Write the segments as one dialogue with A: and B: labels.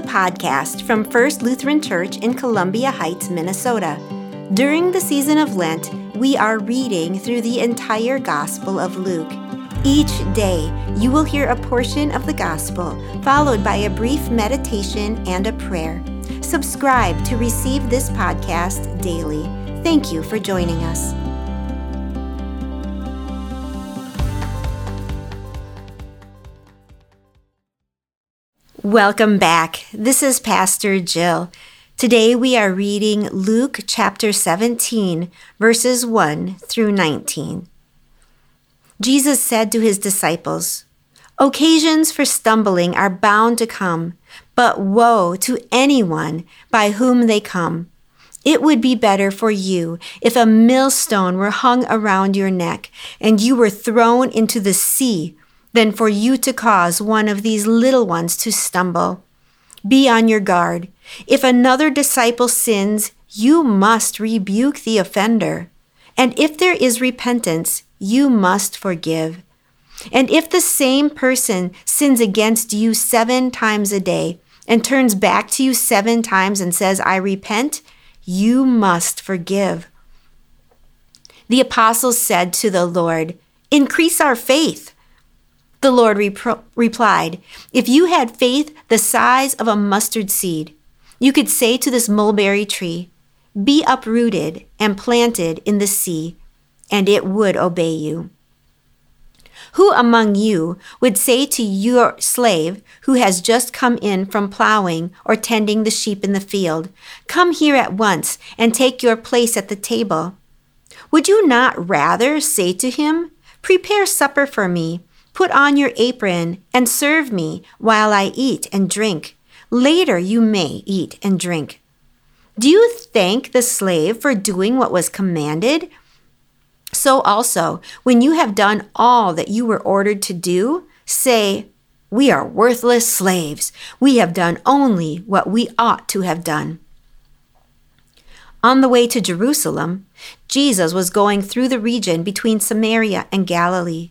A: the podcast from First Lutheran Church in Columbia Heights, Minnesota. During the season of Lent, we are reading through the entire Gospel of Luke. Each day, you will hear a portion of the Gospel, followed by a brief meditation and a prayer. Subscribe to receive this podcast daily. Thank you for joining us. Welcome back. This is Pastor Jill. Today we are reading Luke chapter 17, verses 1 through 19. Jesus said to his disciples, Occasions for stumbling are bound to come, but woe to anyone by whom they come. It would be better for you if a millstone were hung around your neck and you were thrown into the sea than for you to cause one of these little ones to stumble. Be on your guard. If another disciple sins, you must rebuke the offender. And if there is repentance, you must forgive. And if the same person sins against you seven times a day and turns back to you seven times and says, I repent, you must forgive. The apostles said to the Lord, Increase our faith. The Lord replied, If you had faith the size of a mustard seed, you could say to this mulberry tree, Be uprooted and planted in the sea, and it would obey you. Who among you would say to your slave who has just come in from plowing or tending the sheep in the field, Come here at once and take your place at the table? Would you not rather say to him, Prepare supper for me? Put on your apron and serve me while I eat and drink. Later you may eat and drink. Do you thank the slave for doing what was commanded? So also, when you have done all that you were ordered to do, say, We are worthless slaves. We have done only what we ought to have done. On the way to Jerusalem, Jesus was going through the region between Samaria and Galilee.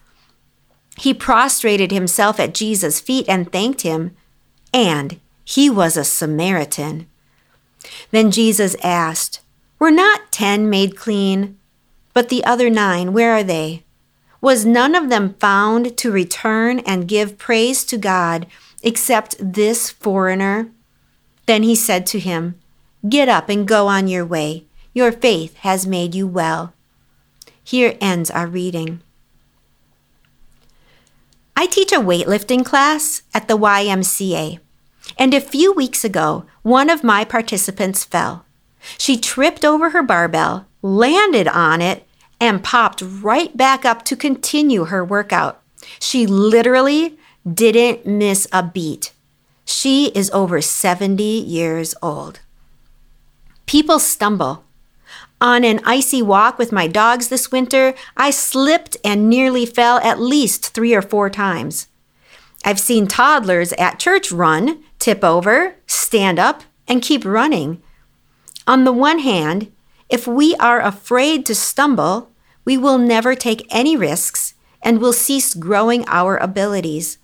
A: He prostrated himself at Jesus' feet and thanked him, and he was a Samaritan. Then Jesus asked, Were not ten made clean? But the other nine, where are they? Was none of them found to return and give praise to God except this foreigner? Then he said to him, Get up and go on your way. Your faith has made you well. Here ends our reading. I teach a weightlifting class at the YMCA, and a few weeks ago, one of my participants fell. She tripped over her barbell, landed on it, and popped right back up to continue her workout. She literally didn't miss a beat. She is over 70 years old. People stumble on an icy walk with my dogs this winter, I slipped and nearly fell at least three or four times. I've seen toddlers at church run, tip over, stand up, and keep running. On the one hand, if we are afraid to stumble, we will never take any risks and will cease growing our abilities.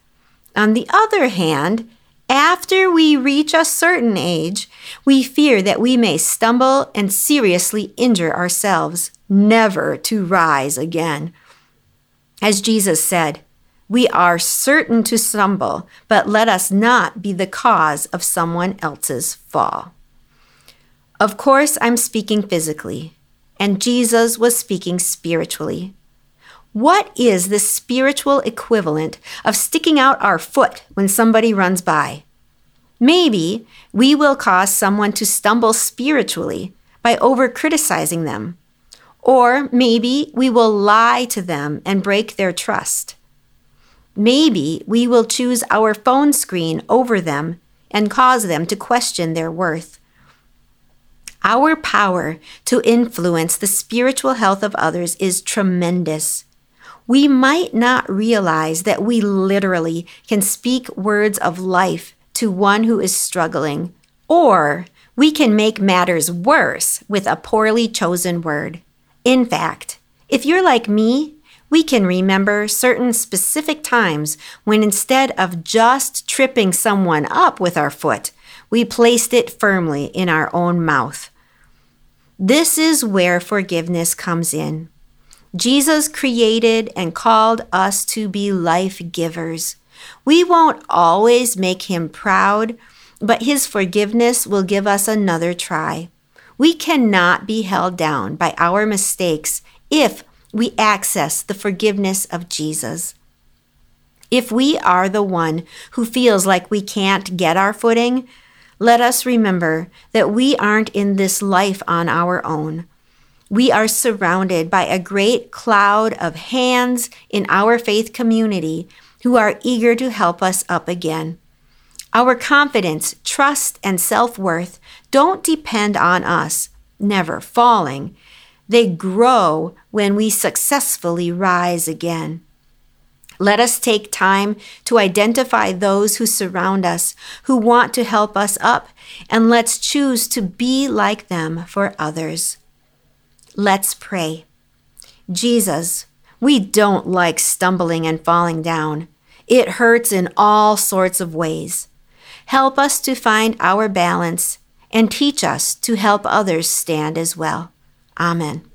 A: On the other hand, after we reach a certain age, we fear that we may stumble and seriously injure ourselves, never to rise again. As Jesus said, we are certain to stumble, but let us not be the cause of someone else's fall. Of course, I'm speaking physically, and Jesus was speaking spiritually. What is the spiritual equivalent of sticking out our foot when somebody runs by? Maybe we will cause someone to stumble spiritually by over criticizing them. Or maybe we will lie to them and break their trust. Maybe we will choose our phone screen over them and cause them to question their worth. Our power to influence the spiritual health of others is tremendous. We might not realize that we literally can speak words of life to one who is struggling, or we can make matters worse with a poorly chosen word. In fact, if you're like me, we can remember certain specific times when instead of just tripping someone up with our foot, we placed it firmly in our own mouth. This is where forgiveness comes in. Jesus created and called us to be life givers. We won't always make him proud, but his forgiveness will give us another try. We cannot be held down by our mistakes if we access the forgiveness of Jesus. If we are the one who feels like we can't get our footing, let us remember that we aren't in this life on our own. We are surrounded by a great cloud of hands in our faith community who are eager to help us up again. Our confidence, trust, and self worth don't depend on us never falling. They grow when we successfully rise again. Let us take time to identify those who surround us, who want to help us up, and let's choose to be like them for others. Let's pray. Jesus, we don't like stumbling and falling down. It hurts in all sorts of ways. Help us to find our balance and teach us to help others stand as well. Amen.